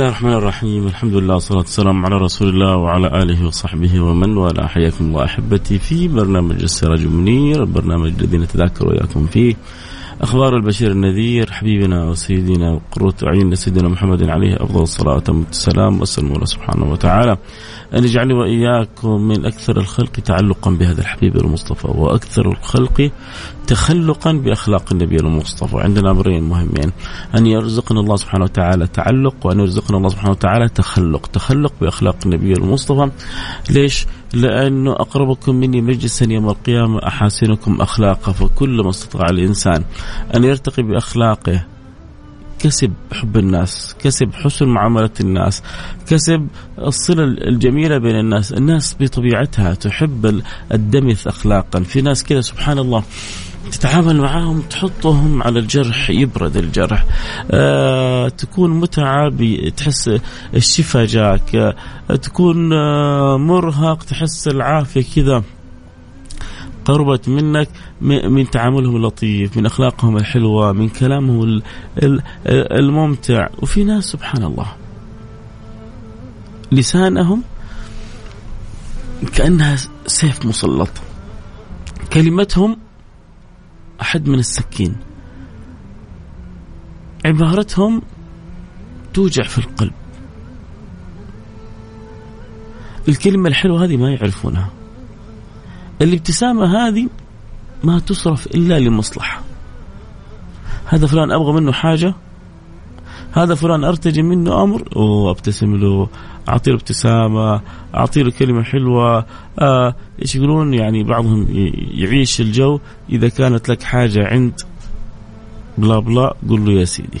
الله الرحمن الرحيم الحمد لله والصلاة والسلام على رسول الله وعلى آله وصحبه ومن والاه حياكم الله أحبتي في برنامج السراج المنير البرنامج الذي نتذاكر وإياكم فيه أخبار البشير النذير حبيبنا وسيدنا وقرة أعيننا سيدنا محمد عليه أفضل الصلاة والسلام وأسأل الله سبحانه وتعالى. أن يجعلني وإياكم من أكثر الخلق تعلقا بهذا الحبيب المصطفى وأكثر الخلق تخلقا بأخلاق النبي المصطفى. عندنا أمرين مهمين. أن يرزقنا الله سبحانه وتعالى تعلق وأن يرزقنا الله سبحانه وتعالى تخلق. تخلق بأخلاق النبي المصطفى. ليش؟ لأنه أقربكم مني مجلسا يوم القيامة أحاسنكم أخلاقا فكلما استطاع الإنسان أن يرتقي بأخلاقه. كسب حب الناس كسب حسن معاملة الناس كسب الصلة الجميلة بين الناس. الناس بطبيعتها تحب الدمث أخلاقا. في ناس كذا سبحان الله تتعامل معاهم تحطهم على الجرح يبرد الجرح. آه تكون متعة تحس الشفا جاك. آه تكون آه مرهق تحس العافية كذا. قربت منك من تعاملهم اللطيف من أخلاقهم الحلوة من كلامهم الممتع. وفي ناس سبحان الله لسانهم كأنها سيف مسلط. كلمتهم أحد من السكين. عبارتهم توجع في القلب. الكلمة الحلوة هذه ما يعرفونها. الابتسامة هذه ما تصرف إلا لمصلحة. هذا فلان أبغى منه حاجة هذا فلان أرتجي منه أمر وابتسم له اعطي له ابتسامه اعطي له كلمة حلوة آه إيش يقولون؟ يعني بعضهم يعيش الجو إذا كانت لك حاجة عند بلا بلا قل له يا سيدي.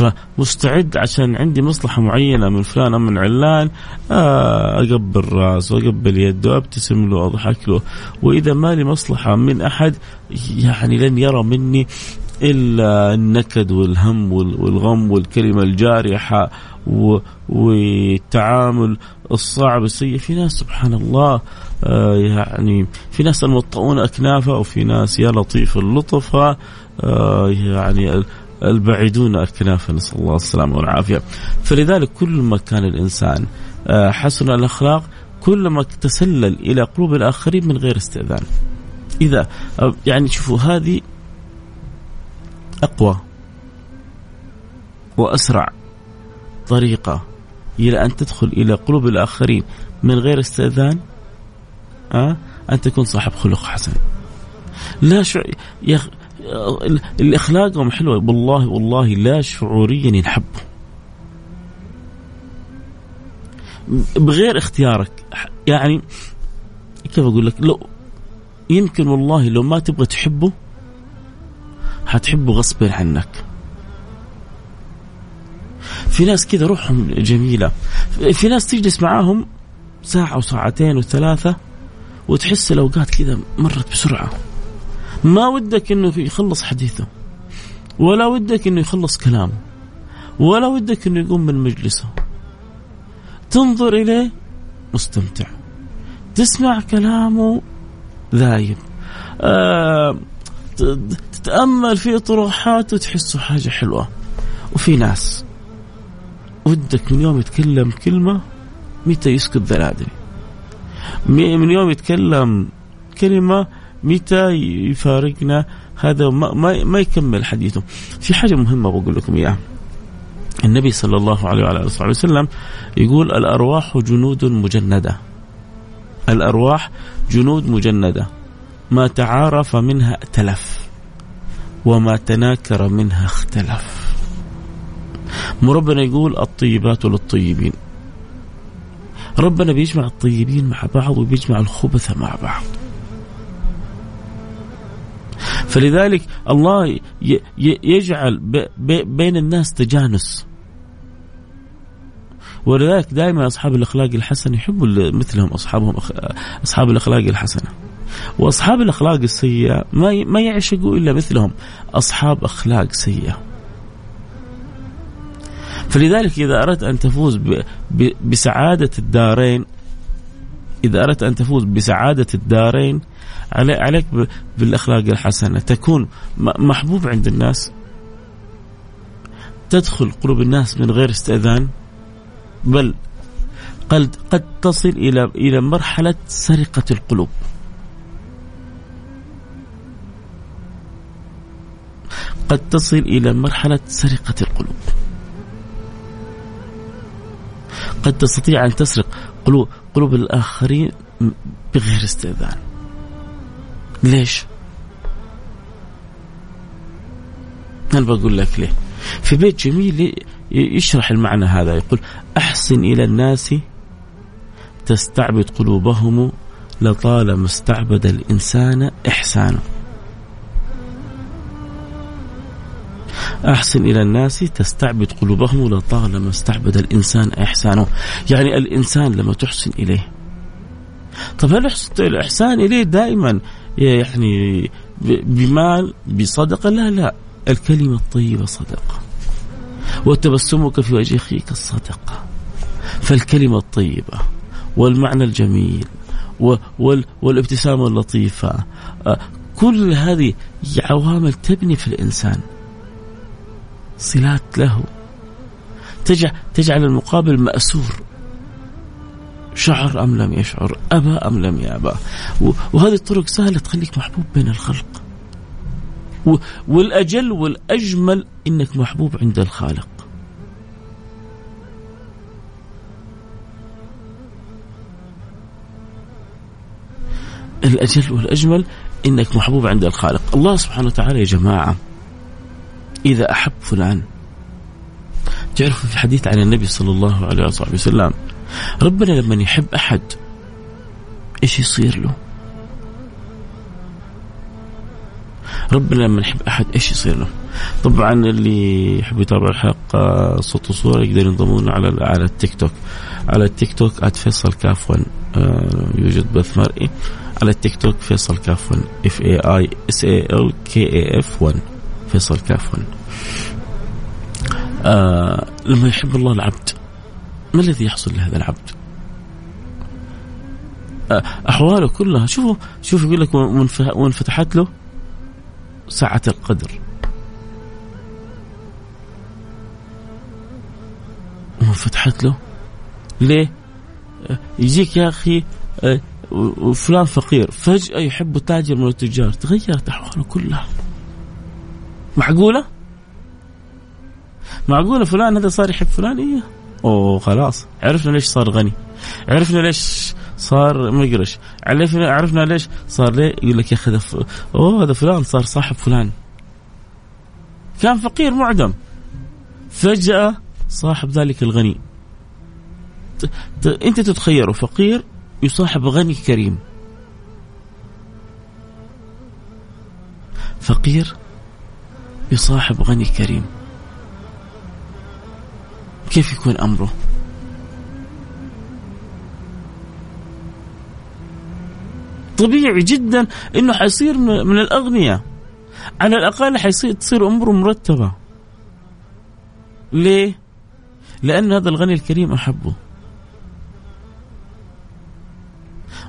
فمستعد عشان عندي مصلحة معينة من فلان أو من علان آه، أقبل راسه وأقبل يده وأبتسم له وأضحك له. وإذا ما لي مصلحة من أحد يعني لن يرى مني إلا النكد والهم والغم والكلمة الجارحة والتعامل الصعب السيء. في ناس سبحان الله آه، يعني في ناس المطؤون أكنافها وفي ناس يا لطيف اللطفة آه، يعني البعيدون الكنافة نسأل الله السلامة والعافية فلذلك كل ما كان الإنسان آه، حسن الأخلاق كلما تسلل إلى قلوب الآخرين من غير استئذان إذا آه، يعني شوفوا هذه أقوى وأسرع طريقة إلى أن تدخل إلى قلوب الآخرين من غير استئذان أه؟ أن تكون صاحب خلق حسن لا شو يا اللي اخلاقهم حلوة. والله والله لا شعوريا ينحبوا بغير اختيارك يعني كيف أقول لك؟ لو يمكن والله لو ما تبغى تحبه حتحبه غصب عنك. في ناس كذا روحهم جميلة. في ناس تجلس معاهم ساعة وساعتين وثلاثة وتحس الأوقات كذا مرت بسرعة. ما ودك إنه يخلص حديثه. ولا ودك إنه يخلص كلامه. ولا ودك إنه يقوم من مجلسه. تنظر إليه مستمتع. تسمع كلامه ذايب. آه تتأمل في طروحاته تحسه حاجة حلوة. وفي ناس ودك من يوم يتكلم كلمة متى يسكت ذنادري من يوم يتكلم كلمة متى يفارقنا؟ هذا ما, ما, ما يكمل حديثه. في حاجة مهمة بقول لكم إياها. النبي صلى الله عليه وعلى آله وسلم يقول الأرواح جنود مجندة. الأرواح جنود مجندة. ما تعارف منها ائتلف وما تناكر منها اختلف. ربنا يقول الطيبات للطيبين. ربنا بيجمع الطيبين مع بعض وبيجمع الخبث مع بعض. فلذلك الله يجعل بين الناس تجانس. ولذلك دائما أصحاب الأخلاق الحسنة يحبوا مثلهم أصحابهم أصحاب الأخلاق الحسنة. وأصحاب الأخلاق السيئة ما ما يعشقوا إلا مثلهم أصحاب أخلاق سيئة. فلذلك إذا أردت أن تفوز بسعادة الدارين إذا أردت أن تفوز بسعادة الدارين عليك بالأخلاق الحسنة. تكون محبوب عند الناس. تدخل قلوب الناس من غير استئذان. بل قد قد تصل إلى إلى مرحلة سرقة القلوب. قد تصل إلى مرحلة سرقة القلوب. قد تستطيع أن تسرق قلوب قلوب الآخرين بغير استئذان. ليش؟ أنا بقول لك ليه. في بيت جميل يشرح المعنى هذا. يقول أحسن إلى الناس تستعبد قلوبهم لطالما استعبد الإنسان إحسانه أحسن إلى الناس تستعبد قلوبهم لطالما استعبد الإنسان إحسانه يعني الإنسان لما تحسن إليه. طب هل الإحسان إليه دائما يعني بمال بصدقة لا لا الكلمة الطيبة صدقة. وتبسمك في وجه أخيك الصدقة. فالكلمة الطيبة والمعنى الجميل والابتسامة اللطيفة آه، كل هذه عوامل تبني في الإنسان. صلات له. تجعل, تجعل المقابل مأسور. شعر أم لم يشعر أبى أم لم يأبى. وهذه الطرق سهلة تخليك محبوب بين الخلق. والأجل والأجمل إنك محبوب عند الخالق. الأجل والأجمل إنك محبوب عند الخالق. الله سبحانه وتعالى يا جماعة إذا أحب فلان. تعرفوا في الحديث عن النبي صلى الله عليه وسلم ربنا لما يحب أحد إيش يصير له؟ ربنا لما يحب أحد إيش يصير له؟ طبعا اللي يحب يتابع الحلقة صوت وصورة يقدر ينضمون على على التيك توك. على التيك توك @فيصل كاف 1 آه يوجد بث مرئي. على التيك توك فيصل كاف 1 F A I S A L K A F 1 فيصل كاف 1 آه لما يحب الله العبد. ما الذي يحصل لهذا العبد؟ أحواله كلها شوفوا شوفوا يقول لك وانفتحت له سعة القدر. وفتحت له؟ ليه؟ يجيك يا آه، وفلان فقير فجأة يحب تاجر من التجار تغيرت أحواله كلها. معقولة؟ معقولة فلان هذا صار يحب فلان؟ إيه. أوه خلاص عرفنا ليش صار غني. عرفنا ليش صار مقرش عرفنا عرفنا ليش صار ليه يقول لك يا أخي أوه هذا فلان صار صاحب فلان. كان فقير معدم. فجأة صاحب ذلك الغني. أنت تتخيله فقير يصاحب غني كريم. فقير يصاحب غني كريم. كيف يكون أمره؟ طبيعي جدا إنه حيصير من الأغنياء. على الأقل حيصير تصير أموره مرتبة. ليه؟ لأن هذا الغني الكريم أحبه.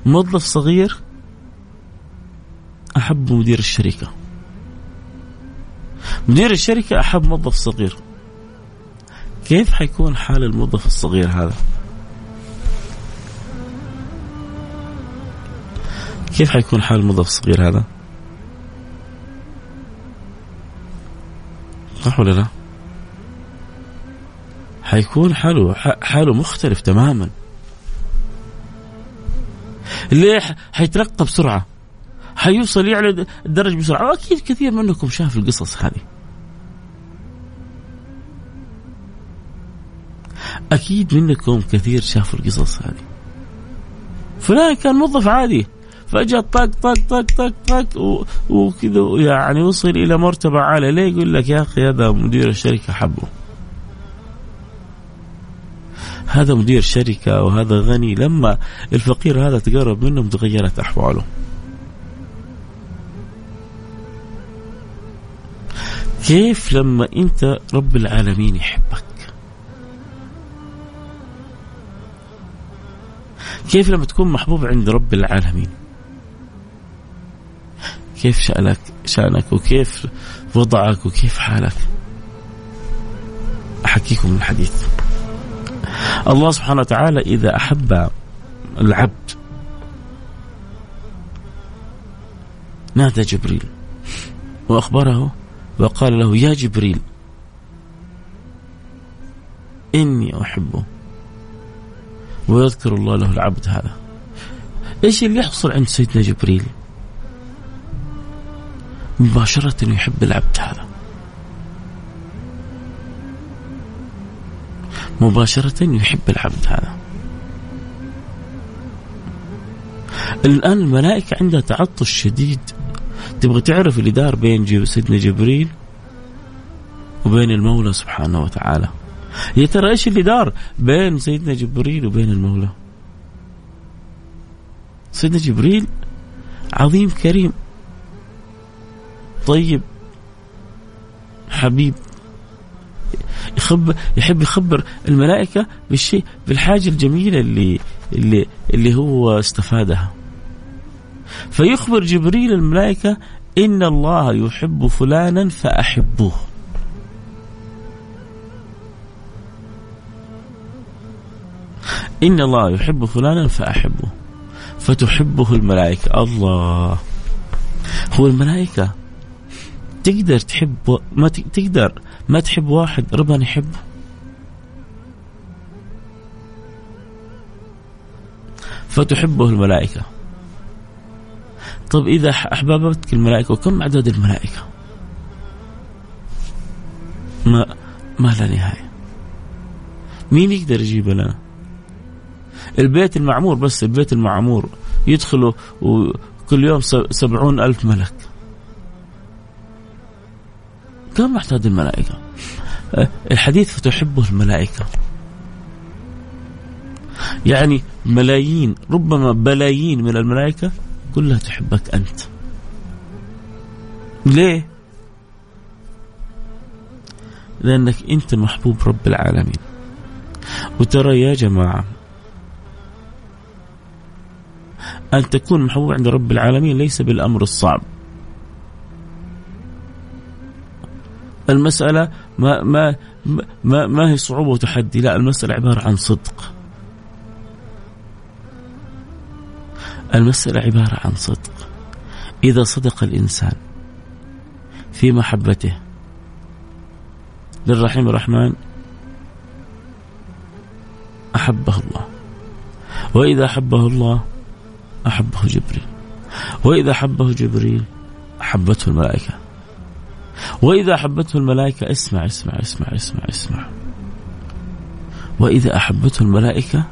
موظف صغير أحب مدير الشركة. مدير الشركة أحب موظف صغير. كيف حيكون حال الموظف الصغير هذا؟ كيف حيكون حال الموظف الصغير هذا؟ صح ولا لا؟ حيكون حاله حاله مختلف تماما. ليه حيترقى بسرعة. حيوصل يعلى الدرج بسرعة. واكيد كثير منكم شاف القصص هذه. أكيد منكم كثير شافوا القصص هذه. فلان كان موظف عادي. فجأة طق طق طق طق طق وكذا يعني وصل إلى مرتبة عالية. ليه يقول لك يا أخي هذا مدير الشركة حبه؟ هذا مدير شركة وهذا غني. لما الفقير هذا تقرب منهم تغيرت أحواله. كيف لما أنت رب العالمين يحبك؟ كيف لما تكون محبوب عند رب العالمين؟ كيف شأنك شأنك وكيف وضعك وكيف حالك؟ أحكيكم الحديث الله سبحانه وتعالى إذا أحب العبد نادى جبريل وأخبره وقال له يا جبريل إني أحبه. ويذكر الله له العبد هذا. إيش اللي يحصل عند سيدنا جبريل؟ مباشرة يحب العبد هذا. مباشرة يحب العبد هذا. الآن الملائكة عندها تعطش شديد. تبغى تعرف اللي دار بين سيدنا جبريل وبين المولى سبحانه وتعالى. يا ترى إيش اللي دار بين سيدنا جبريل وبين المولى؟ سيدنا جبريل عظيم كريم. طيب. حبيب. يخبر يحب يخبر الملائكة بالشيء بالحاجة الجميلة اللي اللي اللي هو استفادها. فيخبر جبريل الملائكة إن الله يحب فلانا فأحبوه. إن الله يحب فلانا فأحبه فتحبه الملائكة. الله. هو الملائكة. تقدر تحب ما تقدر ما تحب واحد ربنا يحبه. فتحبه الملائكة. طيب إذا أحببتك الملائكة وكم عدد الملائكة؟ ما ما لا نهاية. مين يقدر يجيب لنا؟ البيت المعمور بس البيت المعمور يدخلوا كل يوم سبعون ألف ملك. كم محتاج الملائكة؟ الحديث فتحبه الملائكة. يعني ملايين ربما بلايين من الملائكة كلها تحبك أنت. ليه؟ لأنك أنت محبوب رب العالمين. وترى يا جماعة أن تكون محبوب عند رب العالمين؟ ليس بالأمر الصعب. المسألة ما ما ما, ما هي صعوبة وتحدي؟ لا المسألة عبارة عن صدق. المسألة عبارة عن صدق. إذا صدق الإنسان في محبته للرحيم الرحمن أحبه الله. وإذا أحبه الله أحبه جبريل. وإذا أحبه جبريل أحبته الملائكة. وإذا أحبته الملائكة اسمع اسمع اسمع اسمع اسمع. وإذا أحبته الملائكة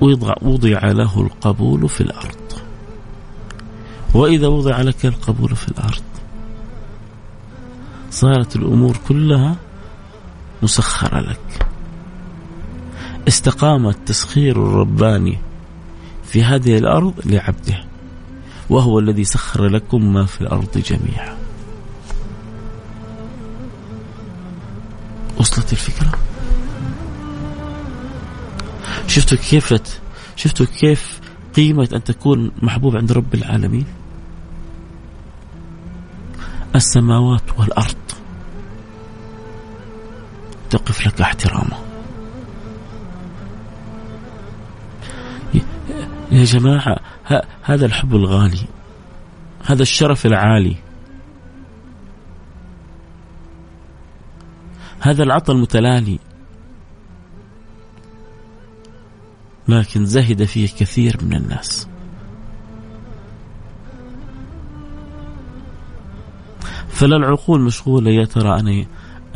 وضع, وضع له القبول في الأرض. وإذا وضع لك القبول في الأرض صارت الأمور كلها مسخرة لك. استقام التسخير الرباني في هذه الأرض لعبده وهو الذي سخر لكم ما في الأرض جميعا. وصلت الفكرة؟ شفتوا كيف شفتوا كيف قيمة أن تكون محبوب عند رب العالمين؟ السماوات والأرض. تقف لك احترامه يا جماعة هذا الحب الغالي هذا الشرف العالي. هذا العطاء المتلالي. لكن زهد فيه كثير من الناس. فلا العقول مشغولة يا ترى أنا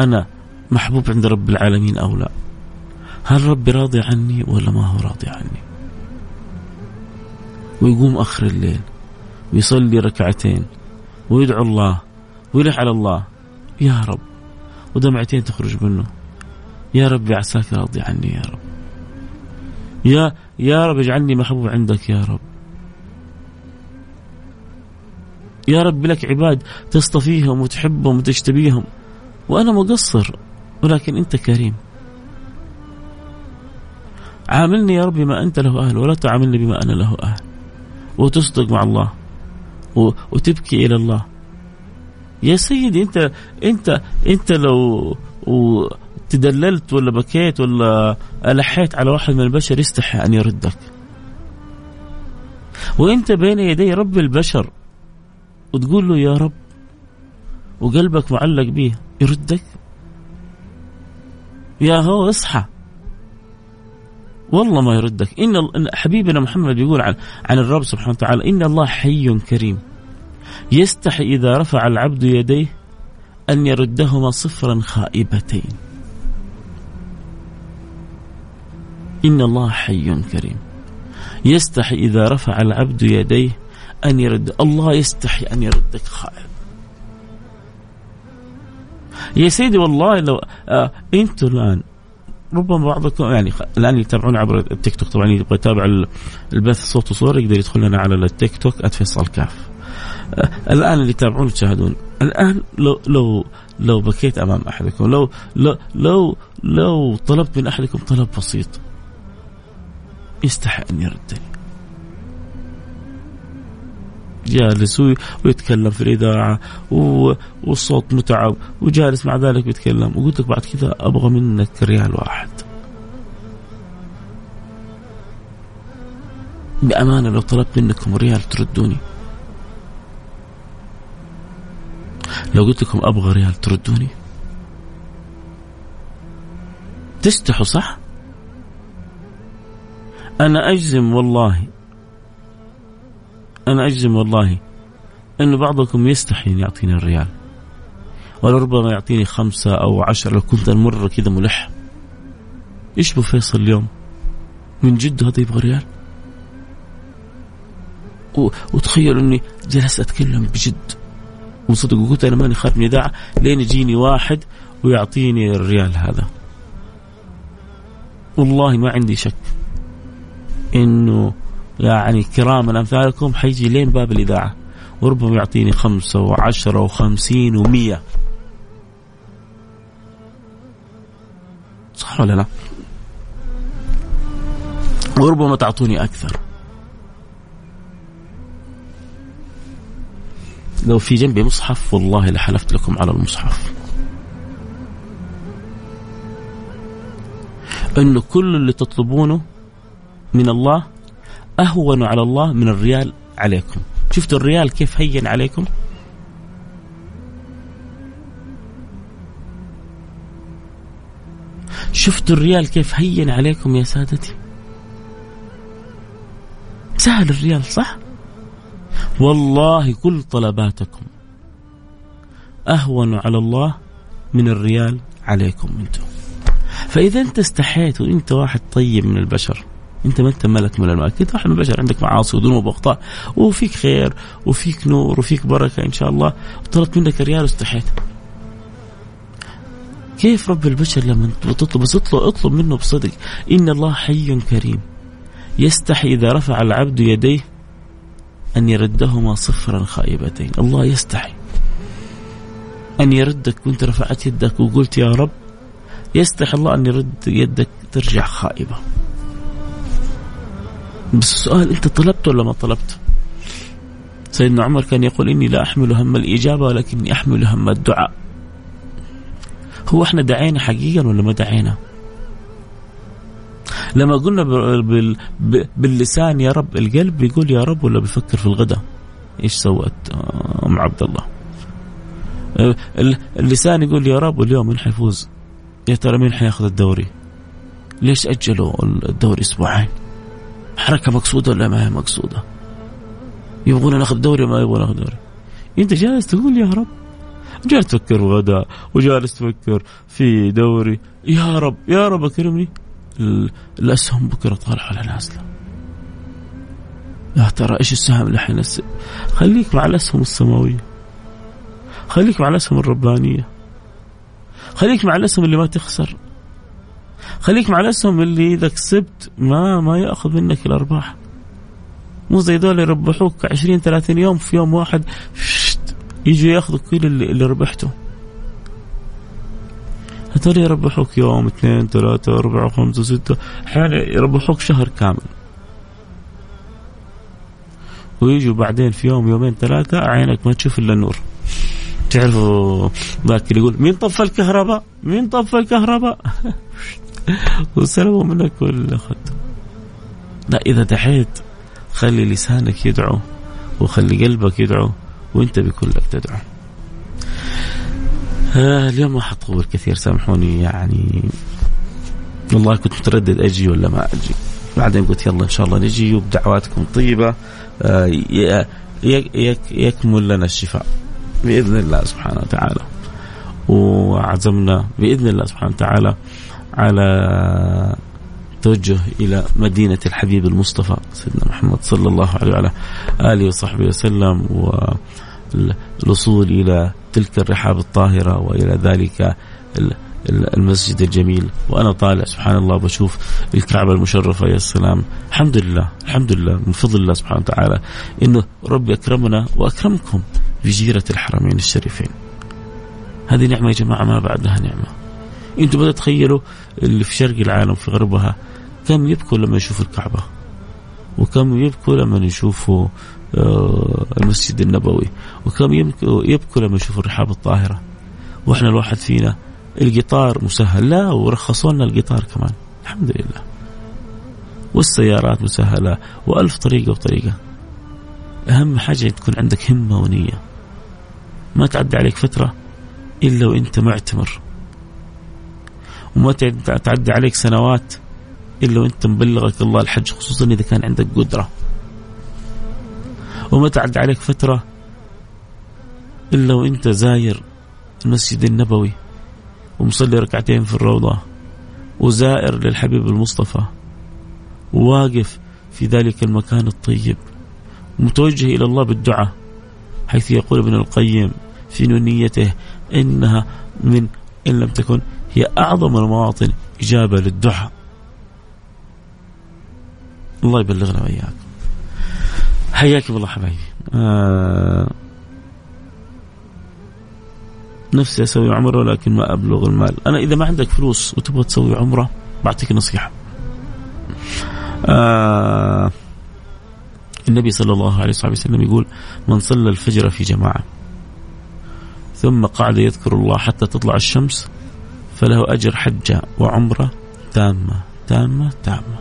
أنا محبوب عند رب العالمين أو لا؟ هل ربي راضي عني ولا ما هو راضي عني؟ ويقوم آخر الليل ويصلي ركعتين ويدعو الله ويلح على الله. يا رب. ودمعتين تخرج منه. يا رب عساك راضي عني يا رب. يا يا رب اجعلني محبوب عندك يا رب. يا رب لك عباد تصطفيهم وتحبهم وتجتبيهم. وأنا مقصر ولكن أنت كريم. عاملني يا رب بما أنت له أهل ولا تعاملني بما أنا له أهل. وتصدق مع الله. وتبكي إلى الله. يا سيدي أنت أنت أنت لو تدللت ولا بكيت ولا ألحيت على واحد من البشر يستحي أن يردك. وأنت بين يدي رب البشر وتقول له يا رب وقلبك معلق به يردك. يا هو اصحى. والله ما يردك. إن حبيبنا محمد يقول عن عن الرب سبحانه وتعالى إن الله حي كريم. يستحي إذا رفع العبد يديه أن يردهما صفرا خائبتين. إن الله حي كريم. يستحي إذا رفع العبد يديه أن يرد. الله يستحي أن يردك خائب. يا سيدي والله لو آه أنتم الآن ربما بعضكم يعني الآن يتابعون عبر التيك توك. طبعا يبغى يتابع البث صوت وصوره يقدر يدخل لنا على التيك توك @فيصل كاف. آه الآن اللي يتابعون وتشاهدون الآن لو لو لو بكيت أمام أحدكم لو لو لو لو طلبت من أحدكم طلب بسيط يستحي أن يردني جالس ويتكلم في الإذاعة والصوت متعب وجالس مع ذلك بيتكلم. وقلت لك بعد كذا أبغى منك ريال واحد. بأمانة لو طلبت منكم ريال تردوني. لو قلت لكم أبغى ريال تردوني. تستحوا صح؟ أنا أجزم والله أنا أجزم والله أن بعضكم يستحي أن يعطيني الريال ولربما يعطيني خمسة أو عشرة لو كنت مرة كذا ملح. إيش بو فيصل اليوم؟ من جد هذا يبغى ريال؟ وتخيل أني جلست أتكلم بجد. وصدق وقلت أنا ماني خارج من إذاعة لين يجيني واحد ويعطيني الريال هذا. والله ما عندي شك إنه يعني كراما أمثالكم حيجي لين باب الإذاعة. وربما يعطيني خمسة وعشرة وخمسين ومية. صح ولا لا؟ وربما تعطوني أكثر. لو في جنبي مصحف والله لحلفت لكم على المصحف. إنه كل اللي تطلبونه من الله أهون على الله من الريال عليكم. شفتوا الريال كيف هين عليكم؟ شفتوا الريال كيف هين عليكم يا سادتي؟ سهل الريال صح؟ والله كل طلباتكم أهون على الله من الريال عليكم أنتم. فإذا أنت استحيت وأنت واحد طيب من البشر انت ما انت ملك من الملك انت واحد من البشر عندك معاصي وذنوب واخطاء وفيك خير وفيك نور وفيك بركة إن شاء الله. طلبت منك ريال واستحيت. كيف رب البشر لما تطلب بس اطلب, اطلب منه بصدق. إن الله حي كريم. يستحي إذا رفع العبد يديه أن يردهما صفرا خائبتين الله يستحي أن يردك وانت رفعت يدك وقلت يا رب يستحي الله أن يرد يدك ترجع خائبة. بس السؤال انت طلبت ولا ما طلبت؟ سيدنا عمر كان يقول إني لا أحمل هم الإجابة ولكني أحمل هم الدعاء. هو إحنا دعينا حقيقا ولا ما دعينا؟ لما قلنا باللسان يا رب القلب بيقول يا رب ولا بيفكر في الغداء إيش سوت أم عبد الله اللسان يقول يا رب واليوم مين حيفوز يا ترى مين حياخذ الدوري ليش أجلوا الدوري أسبوعين حركة مقصودة ولا ما هي مقصودة؟ يبغون ناخذ دوري ما يبغون ناخذ دوري. أنت جالس تقول يا رب. جالس تفكر في غداء وجالس تفكر في دوري. يا رب يا رب أكرمني. الأسهم بكرة طالعة على نازلة. يا ترى إيش السهم اللي حينزل خليك مع الأسهم السماوية. خليك مع الأسهم الربانية. خليك مع الأسهم اللي ما تخسر. خليك مع الاسهم اللي إذا كسبت ما ما يأخذ منك الأرباح. مو زي دول يربحوك 20 30 يوم في يوم واحد يجوا ياخذوا كل اللي, اللي ربحته. هذول يربحوك يوم اثنين ثلاثة أربعة خمسة ستة أحيانا يربحوك شهر كامل. ويجوا بعدين في يوم يومين ثلاثة عينك ما تشوف إلا النور. تعرفوا ذاك اللي يقول مين طفى الكهرباء؟ مين طفى الكهرباء؟ وسلبوا منك أخذ لا إذا دحيت خلي لسانك يدعو وخلي قلبك يدعو وأنت بكلك تدعو. آه اليوم ما حطول كثير سامحوني يعني والله كنت متردد أجي ولا ما أجي. بعدين قلت يلا إن شاء الله نجي وبدعواتكم طيبة آه يكمل لنا الشفاء بإذن الله سبحانه وتعالى. وعزمنا بإذن الله سبحانه وتعالى. على توجه إلى مدينة الحبيب المصطفى سيدنا محمد صلى الله عليه وعلى آله وصحبه وسلم والوصول إلى تلك الرحاب الطاهرة وإلى ذلك المسجد الجميل. وأنا طالع سبحان الله بشوف الكعبة المشرفة يا سلام. الحمد لله الحمد لله من فضل الله سبحانه وتعالى إنه ربي أكرمنا وأكرمكم بجيرة الحرمين الشريفين. هذه نعمة يا جماعة ما بعدها نعمة. أنتم بدأت تخيلوا اللي في شرق العالم في غربها كم يبكوا لما يشوفوا الكعبة؟ وكم يبكوا لما يشوفوا آه، المسجد النبوي؟ وكم يبكوا لما يشوفوا الرحاب الطاهرة؟ وإحنا الواحد فينا القطار مسهل. لا ورخصوا لنا القطار كمان. الحمد لله. والسيارات مسهلة وألف طريقة وطريقة. أهم حاجة تكون عندك همة ونية. ما تعدي عليك فترة إلا وإنت معتمر. وما تعدي عليك سنوات إلا وانت مبلغك الله الحج خصوصا إذا كان عندك قدرة. وما تعدي عليك فترة إلا وأنت زاير المسجد النبوي ومصلي ركعتين في الروضة وزائر للحبيب المصطفى وواقف في ذلك المكان الطيب متوجه إلى الله بالدعاء حيث يقول ابن القيم في نونيته إنها من إن لم تكن هي أعظم المواطن إجابة للدعاء. الله يبلغنا وإياكم. حياكم الله حبايبي. آه نفسي أسوي عمرة ولكن ما أبلغ المال. أنا إذا ما عندك فلوس وتبغى تسوي عمرة بعطيك نصيحة. آه النبي صلى الله عليه وسلم يقول من صلى الفجر في جماعة ثم قعد يذكر الله حتى تطلع الشمس فله أجر حجة وعمرة تامة تامة تامة.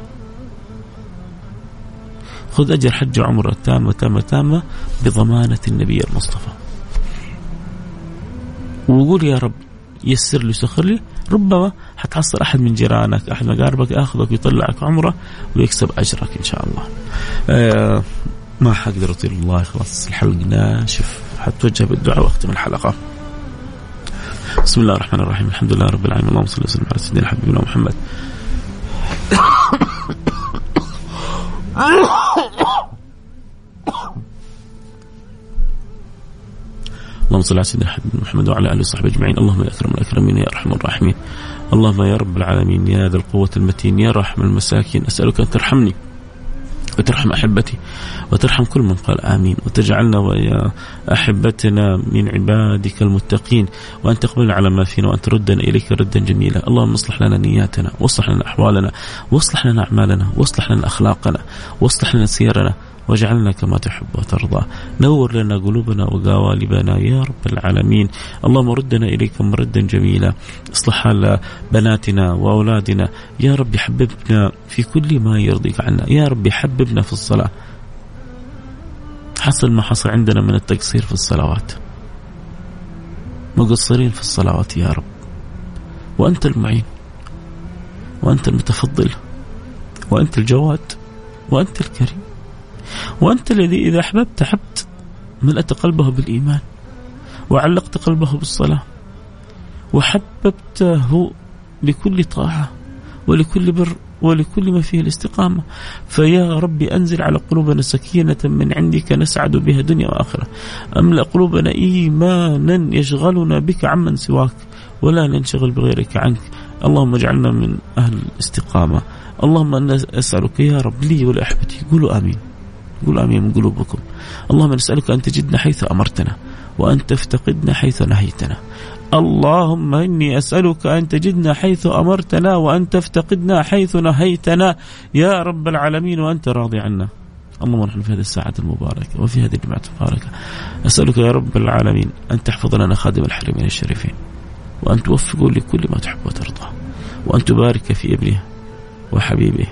خذ أجر حج عمرة تامة تامة تامة بضمانة النبي المصطفى. وقول يا رب يسر لي سخر لي ربما حتحصل أحد من جيرانك أحد مقاربك ياخذك ويطلعك عمرة ويكسب أجرك إن شاء الله. آه ما حقدر أطيل الله خلاص الحلق ناشف حتوجه بالدعاء وأختم الحلقة. بسم الله الرحمن الرحيم. الحمد لله رب العالمين. اللهم صل وسلم على سيدنا حبيبنا محمد. اللهم صل على سيدنا محمد وعلى آله وصحبه أجمعين، اللهم يا أكرم الأكرمين يا أرحم الراحمين. اللهم يا رب العالمين يا ذا القوة المتين يا رحم المساكين. أسألك أن ترحمني. وترحم أحبتي وترحم كل من قال آمين وتجعلنا ويا أحبتنا من عبادك المتقين وأن تقبلنا على ما فينا وأن تردنا إليك ردا جميلا، اللهم اصلح لنا نياتنا واصلح لنا أحوالنا واصلح لنا أعمالنا واصلح لنا أخلاقنا واصلح لنا سيرنا. واجعلنا كما تحب وترضى. نور لنا قلوبنا وقوالبنا يا رب العالمين. اللهم ردنا إليك مردا جميلا. اصلح حال بناتنا وأولادنا. يا رب حببنا في كل ما يرضيك عنا. يا رب حببنا في الصلاة. حصل ما حصل عندنا من التقصير في الصلوات. مقصرين في الصلوات يا رب. وأنت المعين. وأنت المتفضل. وأنت الجواد. وأنت الكريم. وأنت الذي إذا أحببت حبت ملأت قلبه بالإيمان وعلقت قلبه بالصلاة وحببته لكل طاعة ولكل بر ولكل ما فيه الاستقامة. فيا ربي أنزل على قلوبنا سكينة من عندك نسعد بها دنيا وآخرة. أملأ قلوبنا إيمانا يشغلنا بك عمن سواك ولا ننشغل بغيرك عنك. اللهم اجعلنا من أهل الاستقامة. اللهم أنا أسألك يا رب لي ولأحبتي. قولوا آمين. قولوا آمين من قلوبكم. اللهم نسألك أن تجدنا حيث أمرتنا وأن تفتقدنا حيث نهيتنا. اللهم إني أسألك أن تجدنا حيث أمرتنا وأن تفتقدنا حيث نهيتنا. يا رب العالمين وأنت راضي عنا. اللهم نحن في هذه الساعة المباركة وفي هذه الجمعة المباركة. أسألك يا رب العالمين أن تحفظ لنا خادم الحرمين الشريفين وأن توفقه لكل ما تحب وترضى وأن تبارك في ابنه وحبيبه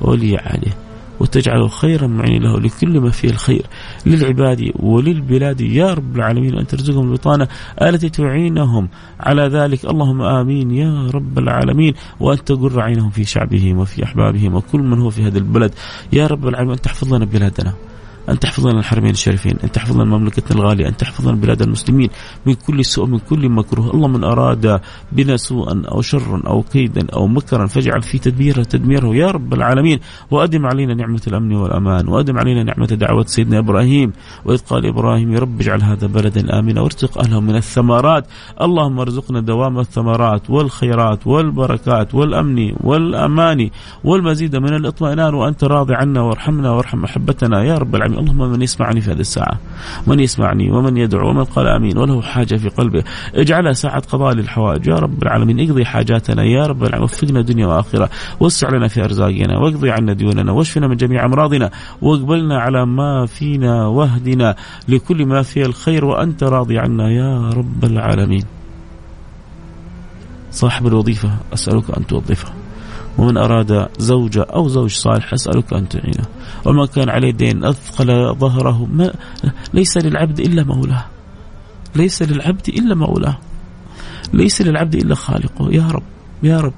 وولي عليه وتجعله خيرا معي له لكل ما فيه الخير للعباد وللبلاد. يا رب العالمين وأن ترزقهم البطانة التي تعينهم. على ذلك اللهم آمين يا رب العالمين. وأن تقر عينهم في شعبهم وفي أحبابهم. وكل من هو في هذا البلد. يا رب العالمين أن تحفظ لنا بلادنا. أن تحفظ لنا الحرمين الشريفين أن تحفظ لنا مملكتنا الغالية أن تحفظ لنا بلاد المسلمين من كل سوء من كل مكروه الله من أراد بنا سوءا أو شرا أو كيدا أو مكرا فاجعل في تدبيره تدميره. يا رب العالمين وأدم علينا نعمة الأمن والأمان وأدم علينا نعمة دعوة سيدنا إبراهيم وإذ قال إبراهيم يا رب اجعل هذا بلدا آمنا وارزق أهله من الثمرات. اللهم ارزقنا دوام الثمرات والخيرات والبركات والأمن والأمان. والمزيد من الإطمئنان وأنت راضي عنا وارحمنا وارحم أحبتنا. يا رب العالمين. اللهم من يسمعني في هذه الساعة من يسمعني ومن يدعو ومن قال آمين وله حاجة في قلبه. اجعلها ساعة قضاء للحوائج. يا رب العالمين اقضي حاجاتنا. يا رب العالمين وفقنا دنيا وآخرة. وسع لنا في أرزاقنا. واقضي عنا ديوننا. واشفنا من جميع أمراضنا. واقبلنا على ما فينا واهدنا لكل ما فيه الخير وأنت راضي عنا يا رب العالمين. صاحب الوظيفة أسألك أن توظفه. ومن أراد زوجة أو زوج صالح أسألك أن تعينه. ومن كان عليه دين أثقل ظهره ما ليس للعبد إلا مولاه. ليس للعبد إلا مولاه. ليس للعبد إلا خالقه. يا رب يا رب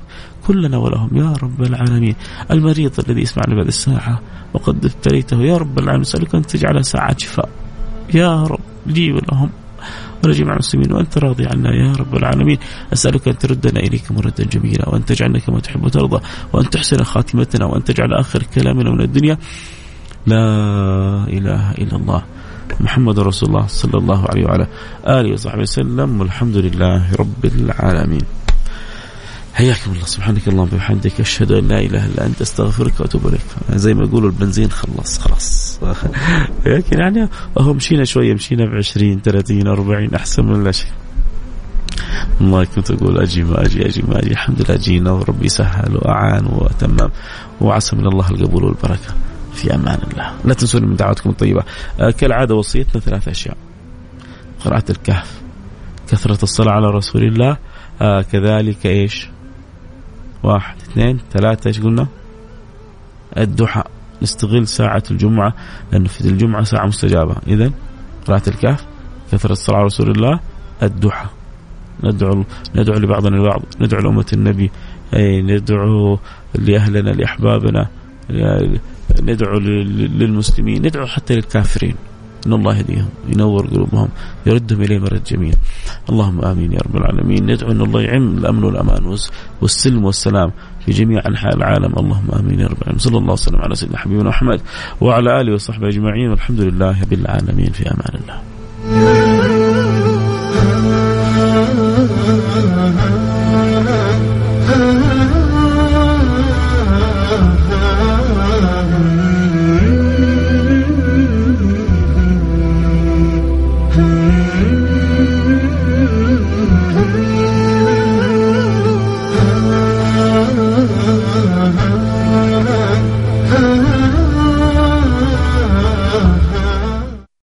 كلنا ولهم. يا رب العالمين. المريض الذي يسمعنا بعد الساعة وقد ابتليته. يا رب العالمين أسألك أن تجعلها ساعة شفاء. يا رب لي ولهم. ولجميع المسلمين وانت راضي عنا يا رب العالمين. أسألك أن تردنا إليك مردا جميلا وأن تجعلنا كما تحب وترضى وأن تحسن خاتمتنا وأن تجعل آخر كلامنا من الدنيا. لا إله إلا الله. محمد رسول الله صلى الله عليه وعلى آله وصحبه وسلم. والحمد لله رب العالمين. حياكم الله. سبحانك اللهم وبحمدك أشهد أن لا إله إلا أنت أستغفرك وأتوب إليك. زي ما يقولوا البنزين خلص خلاص. لكن يعني أهو مشينا شوية مشينا ب 20 30 40 أحسن من لا شيء. والله كنت أقول أجي ما أجي أجي ما أجي. الحمد لله جينا وربي سهل وأعان وتمام. وعسى من الله القبول والبركة. في أمان الله. لا تنسوني من دعواتكم الطيبة. آه كالعادة وصيتنا ثلاث أشياء. قراءة الكهف كثرة الصلاة على رسول الله. آه كذلك إيش؟ واحد اثنين ثلاثة إيش قلنا؟ الدحى نستغل ساعة الجمعة لأنه في الجمعة ساعة مستجابة. إذا قراءة الكهف كثرة الصلاة على رسول الله الدحى ندعو ندعو لبعضنا البعض ندعو لأمة النبي أي ندعو لأهلنا لأحبابنا ندعو للمسلمين ندعو حتى للكافرين. إن الله يهديهم ينور قلوبهم يردهم إليه مرد جميل. اللهم آمين يا رب العالمين. ندعو إن الله يعم الأمن والأمان والسلم والسلام في جميع أنحاء العالم. اللهم آمين يا رب العالمين. صلى الله وسلم على سيدنا حبيبنا محمد وعلى آله وصحبه أجمعين. والحمد لله بالعالمين في أمان الله.